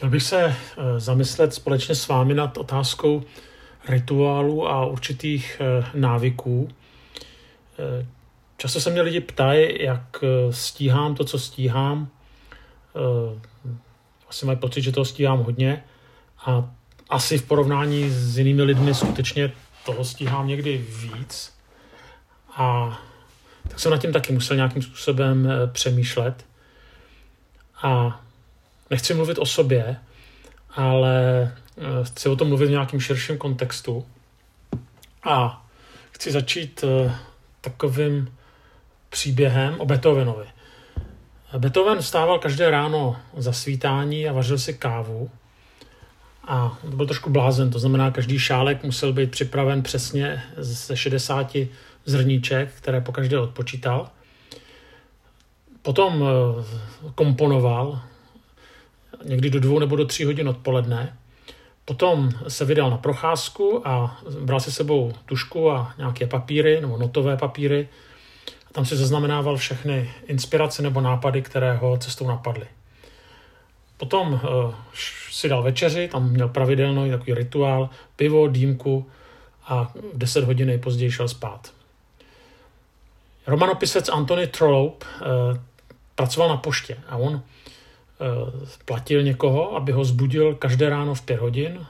Chtěl bych se eh, zamyslet společně s vámi nad otázkou rituálu a určitých eh, návyků. Eh, často se mě lidi ptají, jak stíhám to, co stíhám. Asi mají pocit, že toho stíhám hodně a asi v porovnání s jinými lidmi skutečně toho stíhám někdy víc. A tak jsem nad tím taky musel nějakým způsobem přemýšlet. A nechci mluvit o sobě, ale eh, chci o tom mluvit v nějakým širším kontextu. A chci začít eh, takovým příběhem o Beethovenovi. Beethoven vstával každé ráno za svítání a vařil si kávu. A to byl trošku blázen, to znamená, každý šálek musel být připraven přesně ze 60 zrníček, které po každé odpočítal. Potom eh, komponoval, někdy do dvou nebo do tří hodin odpoledne. Potom se vydal na procházku a bral si sebou tušku a nějaké papíry nebo notové papíry. A tam si zaznamenával všechny inspirace nebo nápady, které ho cestou napadly. Potom uh, si dal večeři, tam měl pravidelný takový rituál, pivo, dýmku a v 10 hodin nejpozději šel spát. Romanopisec Antony Trollope uh, pracoval na poště a on Eh, platil někoho, aby ho zbudil každé ráno v 5 hodin.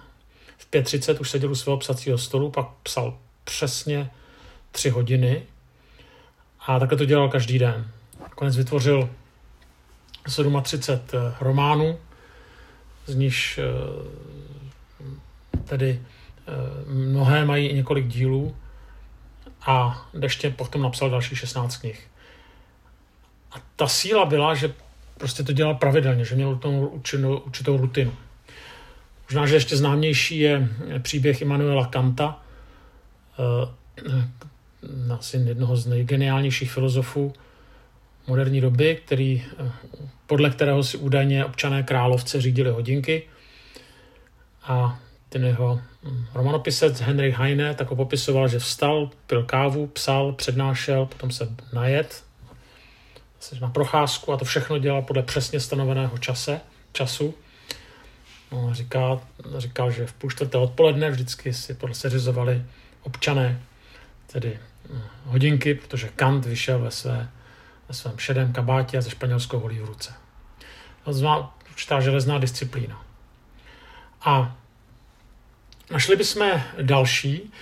V 5.30 už seděl u svého psacího stolu, pak psal přesně 3 hodiny a takhle to dělal každý den. Konec vytvořil 37 eh, románů, z nichž eh, tedy mnohé mají i několik dílů a ještě potom napsal další 16 knih. A ta síla byla, že prostě to dělal pravidelně, že měl tomu určitou, určitou rutinu. Možná, že ještě známější je příběh Immanuela Kanta, uh, asi jednoho z nejgeniálnějších filozofů moderní doby, který, uh, podle kterého si údajně občané královce řídili hodinky. A ten jeho hm, romanopisec Henry Heine tak ho popisoval, že vstal, pil kávu, psal, přednášel, potom se najet, na procházku a to všechno dělal podle přesně stanoveného čase, času. No, říká, říkal, že v půl čtvrté odpoledne vždycky si podle seřizovali občané tedy hm, hodinky, protože Kant vyšel ve, své, ve svém šedém kabátě a ze španělskou holí v ruce. To znamená určitá železná disciplína. A našli bychom další,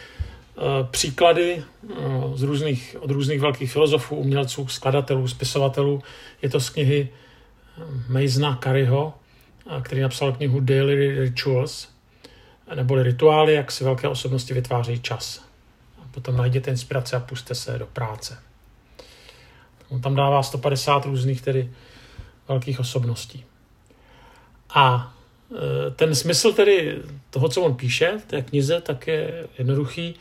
příklady eh, z různých, od různých velkých filozofů, umělců, skladatelů, spisovatelů. Je to z knihy eh, Masona Curryho, který napsal knihu Daily Rituals, neboli rituály, jak si velké osobnosti vytvářejí čas. A potom najděte inspirace a puste se do práce. On tam dává 150 různých tedy velkých osobností. A ten smysl tedy toho, co on píše v té knize, tak je jednoduchý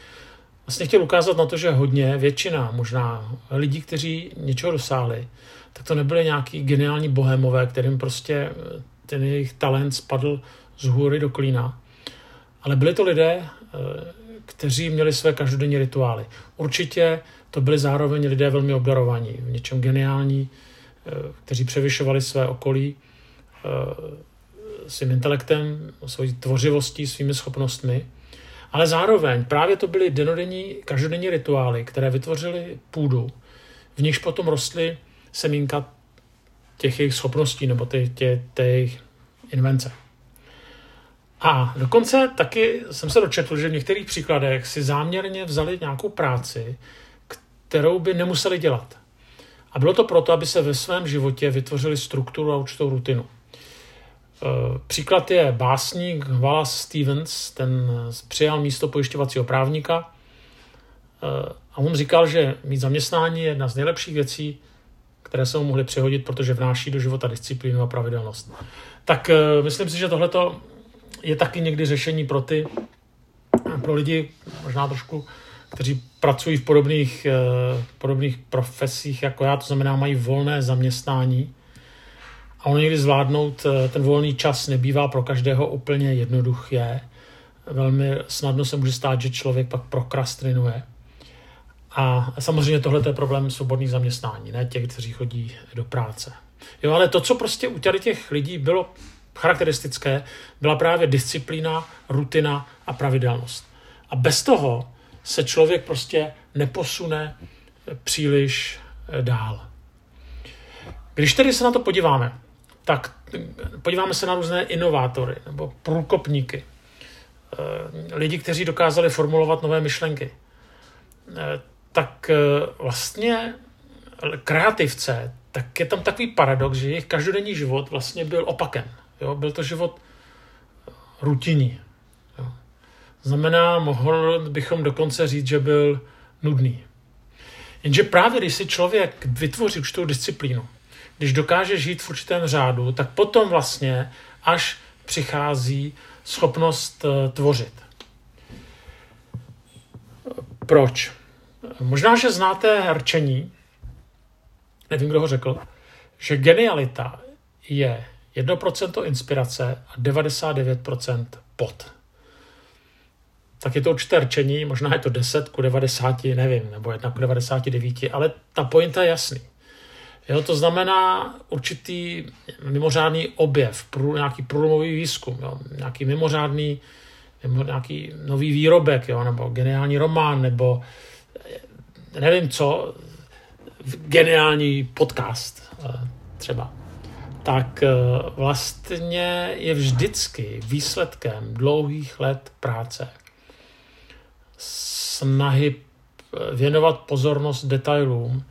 vlastně chtěl ukázat na to, že hodně, většina možná lidí, kteří něčeho dosáhli, tak to nebyly nějaký geniální bohemové, kterým prostě eh, ten jejich talent spadl z hůry do klína. Ale byli to lidé, eh, kteří měli své každodenní rituály. Určitě to byli zároveň lidé velmi obdarovaní, v něčem geniální, eh, kteří převyšovali své okolí svým intelektem, svojí tvořivostí, svými schopnostmi ale zároveň právě to byly denodenní, každodenní rituály, které vytvořily půdu, v nichž potom rostly semínka těch jejich schopností nebo těch, těch, těch invence. A dokonce taky jsem se dočetl, že v některých příkladech si záměrně vzali nějakou práci, kterou by nemuseli dělat. A bylo to proto, aby se ve svém životě vytvořili strukturu a určitou rutinu. Eh, příklad je básník Wallace Stevens, ten přijal místo pojišťovacího právníka eh, a on říkal, že mít zaměstnání je jedna z nejlepších věcí, které se mu mohly přehodit, protože vnáší do života disciplínu a pravidelnost. Tak eh, myslím si, že tohle je taky někdy řešení pro ty, pro lidi, možná trošku, kteří pracují v podobných, podobných profesích jako já, to znamená mají volné zaměstnání, a ono někdy zvládnout eh, ten volný čas nebývá pro každého úplně jednoduché. Velmi snadno se může stát, že člověk pak prokrastinuje. A samozřejmě tohle je problém svobodných zaměstnání, ne těch, kteří chodí do práce. Jo, ale to, co prostě u těch lidí bylo charakteristické, byla právě disciplína, rutina a pravidelnost. A bez toho se člověk prostě neposune příliš eh, dál. Když tedy se na to podíváme, tak podíváme se na různé inovátory nebo průkopníky, eh, lidi, kteří dokázali formulovat nové myšlenky, eh, tak vlastně kreativce, tak je tam takový paradox, že jejich každodenní život vlastně byl opakem. Jo? Byl to život rutinní. Jo? Znamená, mohl bychom dokonce říct, že byl nudný. Jenže právě když si člověk vytvoří určitou disciplínu, když dokáže žít v určitém řádu, tak potom vlastně až přichází schopnost eh, tvořit. Proč? Možná, že znáte herčení, nevím, kdo ho řekl, že genialita je 1% inspirace a 99% pot. Tak je to určité rčení, možná je to 10 ku 90, nevím, nebo 1 ku 99, ale ta pointa je jasný. Jo, to znamená určitý mimořádný objev, prů, nějaký průlomový výzkum, jo, nějaký mimořádný nebo nějaký nový výrobek, jo, nebo geniální román, nebo nevím co, geniální podcast eh, třeba, tak eh, vlastně je vždycky výsledkem dlouhých let práce, snahy eh, věnovat pozornost detailům,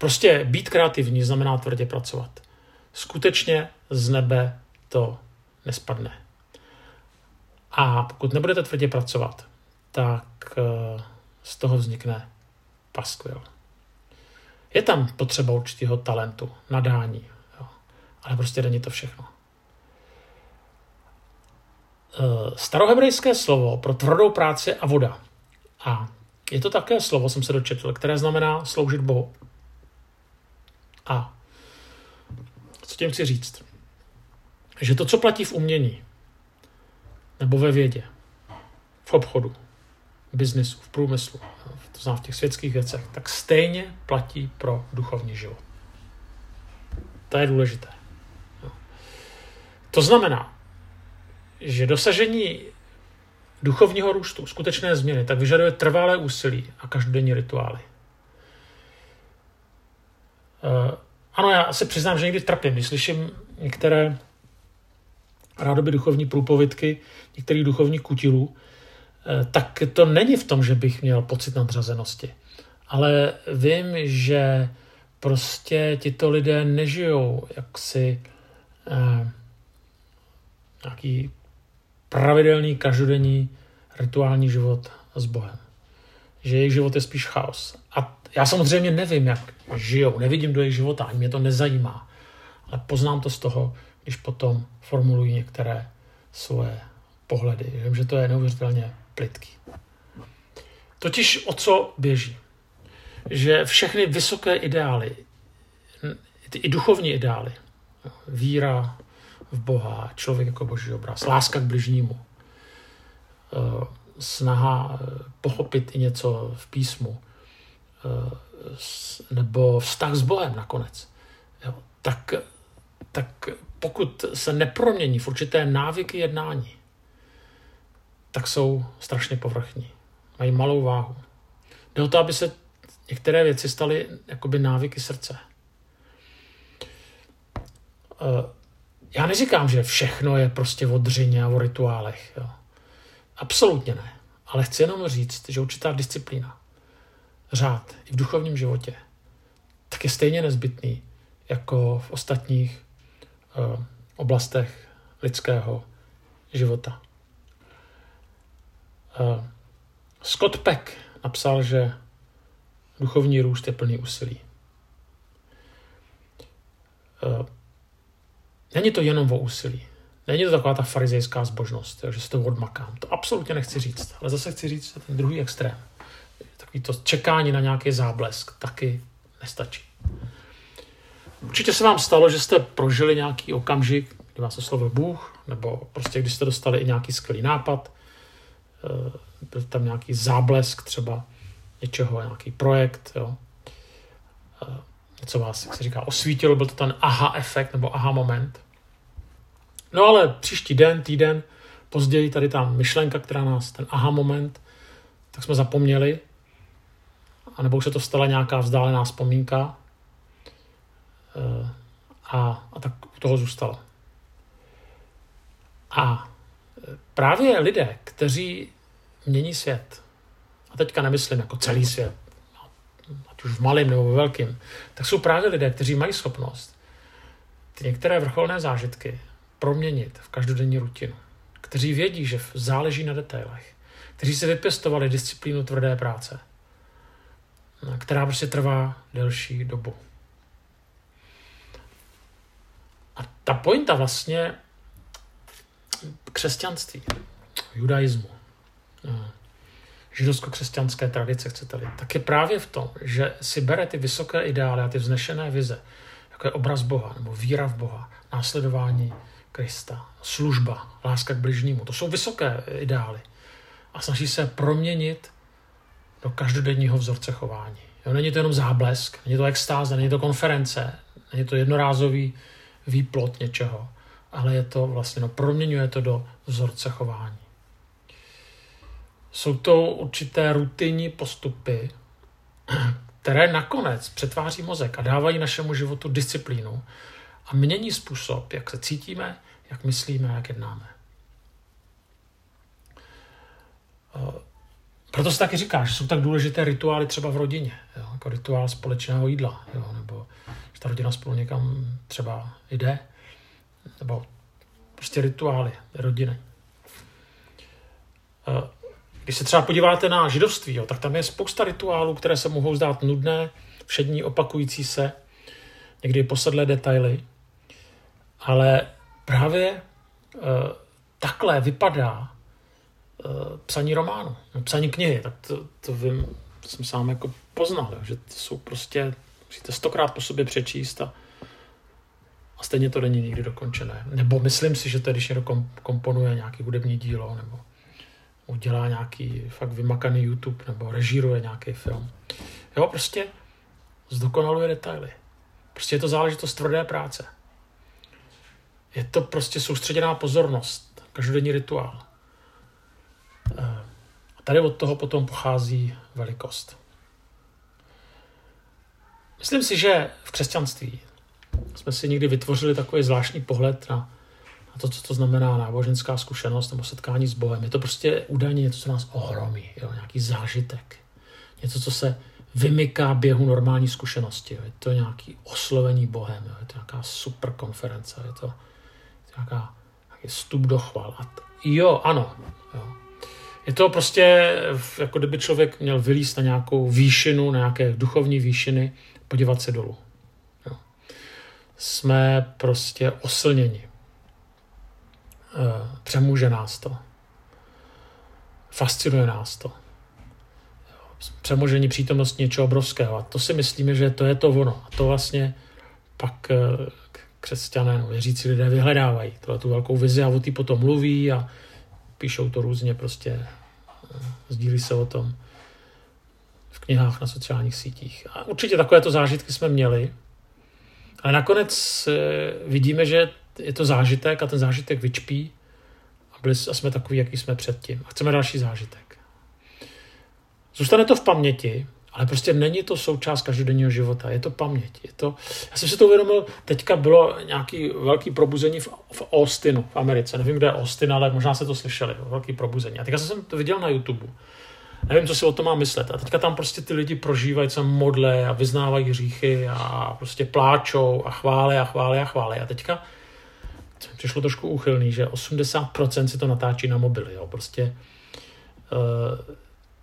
prostě být kreativní znamená tvrdě pracovat. Skutečně z nebe to nespadne. A pokud nebudete tvrdě pracovat, tak z toho vznikne paskvil. Je tam potřeba určitého talentu, nadání, jo. ale prostě není to všechno. E, starohebrejské slovo pro tvrdou práci a voda. A je to také slovo, jsem se dočetl, které znamená sloužit Bohu. A co tím chci říct? Že to, co platí v umění, nebo ve vědě, v obchodu, v biznisu, v průmyslu, to znamená v těch světských věcech, tak stejně platí pro duchovní život. To je důležité. To znamená, že dosažení duchovního růstu, skutečné změny, tak vyžaduje trvalé úsilí a každodenní rituály. Uh, ano, já se přiznám, že někdy trpím, když slyším některé rádoby duchovní průpovidky některých duchovních kutilů, Eh, tak to není v tom, že bych měl pocit nadřazenosti. Ale vím, že prostě tito lidé nežijou jaksi eh, nějaký pravidelný, každodenní rituální život s Bohem. Že jejich život je spíš chaos. A já samozřejmě nevím, jak žijou, nevidím do jejich života, ani mě to nezajímá. Ale poznám to z toho, když potom formulují některé svoje pohledy. Vím, že to je neuvěřitelně plitký. Totiž o co běží? Že všechny vysoké ideály, ty i duchovní ideály, víra v Boha, člověk jako boží obraz, láska k bližnímu, eh, snaha eh, pochopit i něco v písmu, nebo vztah s Bohem nakonec, tak, tak pokud se nepromění v určité návyky jednání, tak jsou strašně povrchní. Mají malou váhu. Jde o to, aby se některé věci staly jakoby návyky srdce. Eh, já neříkám, že všechno je prostě o dřině a o rituálech. Jo. Absolutně ne. Ale chci jenom říct, že určitá disciplína, řád i v duchovním životě, tak je stejně nezbytný jako v ostatních uh, oblastech lidského života. Uh, Scott Peck napsal, že duchovní růst je plný úsilí. Uh, není to jenom o úsilí. Není to taková ta farizejská zbožnost, že se to odmakám. To absolutně nechci říct. Ale zase chci říct ten druhý extrém. Takový to čekání na nějaký záblesk taky nestačí. Určitě se vám stalo, že jste prožili nějaký okamžik, kdy vás oslovil Bůh, nebo prostě když jste dostali i nějaký skvělý nápad, Eh, byl tam nějaký záblesk třeba něčeho, nějaký projekt, jo. Eh, něco vás, jak se říká, osvítilo, byl to ten aha efekt nebo aha moment. No ale příští den, týden, později tady ta myšlenka, která nás, ten aha moment, tak jsme zapomněli, anebo už se to stala nějaká vzdálená vzpomínka eh, a, a tak u toho zůstalo. A právě lidé, kteří mění svět, a teďka nemyslím jako celý svět, ať už v malém nebo ve velkém, tak jsou právě lidé, kteří mají schopnost ty některé vrcholné zážitky proměnit v každodenní rutinu. Kteří vědí, že záleží na detailech. Kteří se vypěstovali disciplínu tvrdé práce, která prostě trvá delší dobu. A ta pointa vlastně křesťanství, judaismu, židovsko-křesťanské tradice, chcete-li, tak je právě v tom, že si bere ty vysoké ideály a ty vznešené vize, jako je obraz Boha, nebo víra v Boha, následování Krista, služba, láska k bližnímu. To jsou vysoké ideály. A snaží se proměnit do každodenního vzorce chování. Jo, není to jenom záblesk, není to extáze, není to konference, není to jednorázový výplot něčeho, ale je to vlastně, no, proměňuje to do vzorce chování. Jsou to určité rutinní postupy, které nakonec přetváří mozek a dávají našemu životu disciplínu a mění způsob, jak se cítíme, jak myslíme, jak jednáme. Eh, proto se taky říká, že jsou tak důležité rituály třeba v rodině, jo, jako rituál společného jídla, jo, nebo že ta rodina spolu někam třeba jde, nebo prostě rituály rodiny. Eh, když se třeba podíváte na židovství, jo, tak tam je spousta rituálů, které se mohou zdát nudné, všední, opakující se, někdy posedlé detaily, ale právě e, takhle vypadá psaní románu, no, psaní knihy, tak to, to vím, to jsem sám jako poznal, že to jsou prostě, musíte stokrát po sobě přečíst a, a stejně to není nikdy dokončené. Nebo myslím si, že to, když někdo komponuje nějaký hudební dílo, nebo udělá nějaký fakt vymakaný YouTube, nebo režíruje nějaký film. Jo, prostě zdokonaluje detaily. Prostě je to záležitost tvrdé práce. Je to prostě soustředěná pozornost, každodenní rituál. Tady od toho potom pochází velikost. Myslím si, že v křesťanství jsme si někdy vytvořili takový zvláštní pohled na, na to, co to znamená náboženská zkušenost nebo setkání s Bohem. Je to prostě údajně něco, co nás ohromí, jo, nějaký zážitek. Něco, co se vymyká běhu normální zkušenosti. Jo. Je to nějaký oslovení Bohem, jo. je to nějaká super konference, je to, je to nějaká, nějaký vstup do chval. A t- jo, ano. Jo. Je to prostě, jako kdyby člověk měl vylíst na nějakou výšinu, na nějaké duchovní výšiny, podívat se dolů. Jo. Jsme prostě oslněni. E, přemůže nás to. Fascinuje nás to přemožení přítomnost něčeho obrovského. A to si myslíme, že to je to ono. A to vlastně pak eh, křesťané, věřící lidé vyhledávají. Tohle tu velkou vizi a o té potom mluví a píšou to různě prostě, eh, sdílí se o tom v knihách na sociálních sítích. A určitě takovéto zážitky jsme měli, ale nakonec eh, vidíme, že je to zážitek a ten zážitek vyčpí a, byli, a jsme takový, jaký jsme předtím. A chceme další zážitek. Zůstane to v paměti, ale prostě není to součást každodenního života, je to paměť. Je to, já jsem si to uvědomil, teďka bylo nějaký velký probuzení v, v Austinu, v Americe. Nevím, kde je Austin, ale možná se to slyšeli, velký probuzení. A teďka jsem to viděl na YouTube. Nevím, co si o tom mám myslet. A teďka tam prostě ty lidi prožívají, se modle a vyznávají hříchy a prostě pláčou a chvále a chvále a chvále. A teďka přišlo trošku úchylný, že 80% si to natáčí na mobily. Jo. Prostě uh,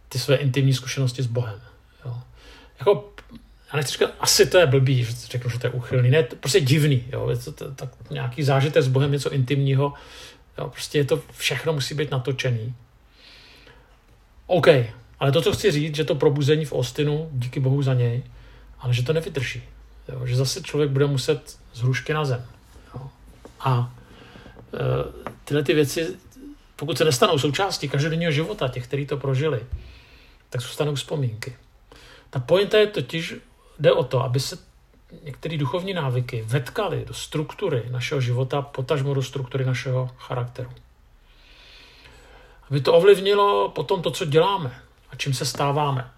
ty své intimní zkušenosti s Bohem. Jako, já nechci říkat, asi to je blbý, že řeknu, že to je uchylný. Ne, to prostě divný. Jo. Je to, to, to, nějaký zážitek s Bohem, něco intimního. Jo. Prostě je to, všechno musí být natočený. OK, ale to, co chci říct, že to probuzení v Ostinu, díky Bohu za něj, ale že to nevydrží. Jo. Že zase člověk bude muset z hrušky na zem. Jo. A e, tyhle ty věci, pokud se nestanou součástí každodenního života těch, kteří to prožili, tak zůstanou vzpomínky. Ta pointa je totiž, jde o to, aby se některé duchovní návyky vetkaly do struktury našeho života, potažmo do struktury našeho charakteru. Aby to ovlivnilo potom to, co děláme a čím se stáváme.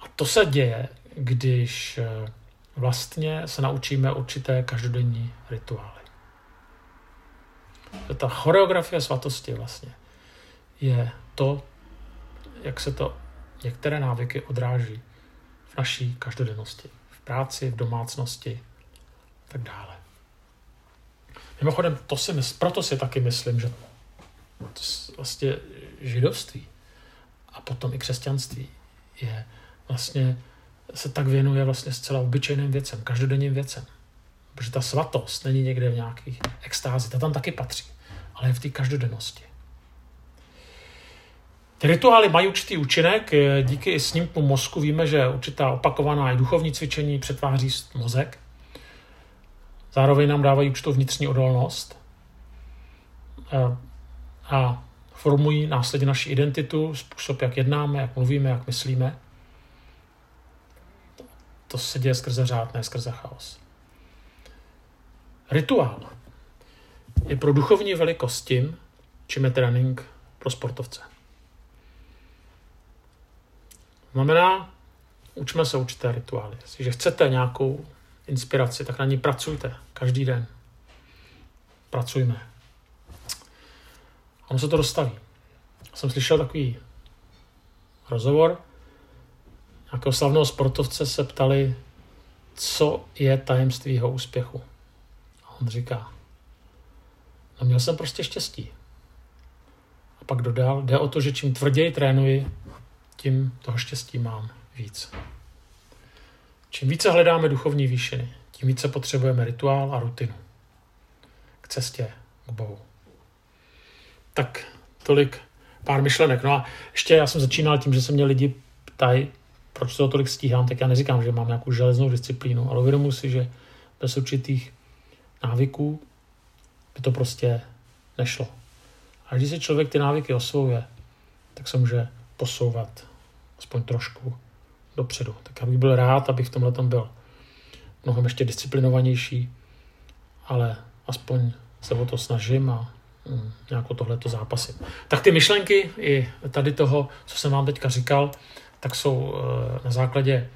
A to se děje, když eh, vlastně se naučíme určité každodenní rituály. Ta choreografie svatosti vlastně je to, jak se to některé návyky odráží v naší každodennosti, v práci, v domácnosti a tak dále. Mimochodem, to si mysl, proto si taky myslím, že to vlastně židovství a potom i křesťanství je vlastně se tak věnuje vlastně zcela obyčejným věcem, každodenním věcem. Protože ta svatost není někde v nějakých extázi, ta tam taky patří, ale je v té každodennosti. Ty rituály mají určitý účinek, díky snímku mozku víme, že určitá opakovaná i duchovní cvičení přetváří mozek. Zároveň nám dávají určitou vnitřní odolnost a formují následně naši identitu, způsob, jak jednáme, jak mluvíme, jak myslíme. To se děje skrze řád, ne skrze chaos. Rituál je pro duchovní velikost tím, čím je trénink pro sportovce. Znamená, učme se určité rituály. Jestliže chcete nějakou inspiraci, tak na ní pracujte každý den. Pracujme. A on se to dostaví. Jsem slyšel takový rozhovor, nějakého slavného sportovce se ptali, co je tajemství jeho úspěchu. A on říká, no měl jsem prostě štěstí. A pak dodal, jde o to, že čím tvrději trénuji, tím toho štěstí mám víc. Čím více hledáme duchovní výšiny, tím více potřebujeme rituál a rutinu k cestě k Bohu. Tak tolik pár myšlenek. No a ještě já jsem začínal tím, že se mě lidi ptají, proč toho tolik stíhám, tak já neříkám, že mám nějakou železnou disciplínu, ale uvědomuji si, že bez určitých návyků by to prostě nešlo. A když si člověk ty návyky osvojuje, tak se může posouvat aspoň trošku dopředu. Tak já bych byl rád, abych v tomhle byl mnohem ještě disciplinovanější, ale aspoň se o to snažím a mm, nějakou tohleto zápasy. Tak ty myšlenky i tady toho, co jsem vám teďka říkal, tak jsou eh, na základě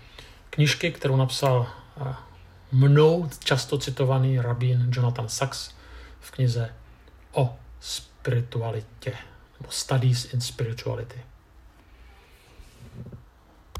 knižky, kterou napsal eh, mnou často citovaný rabín Jonathan Sachs v knize o spiritualitě, nebo Studies in Spirituality.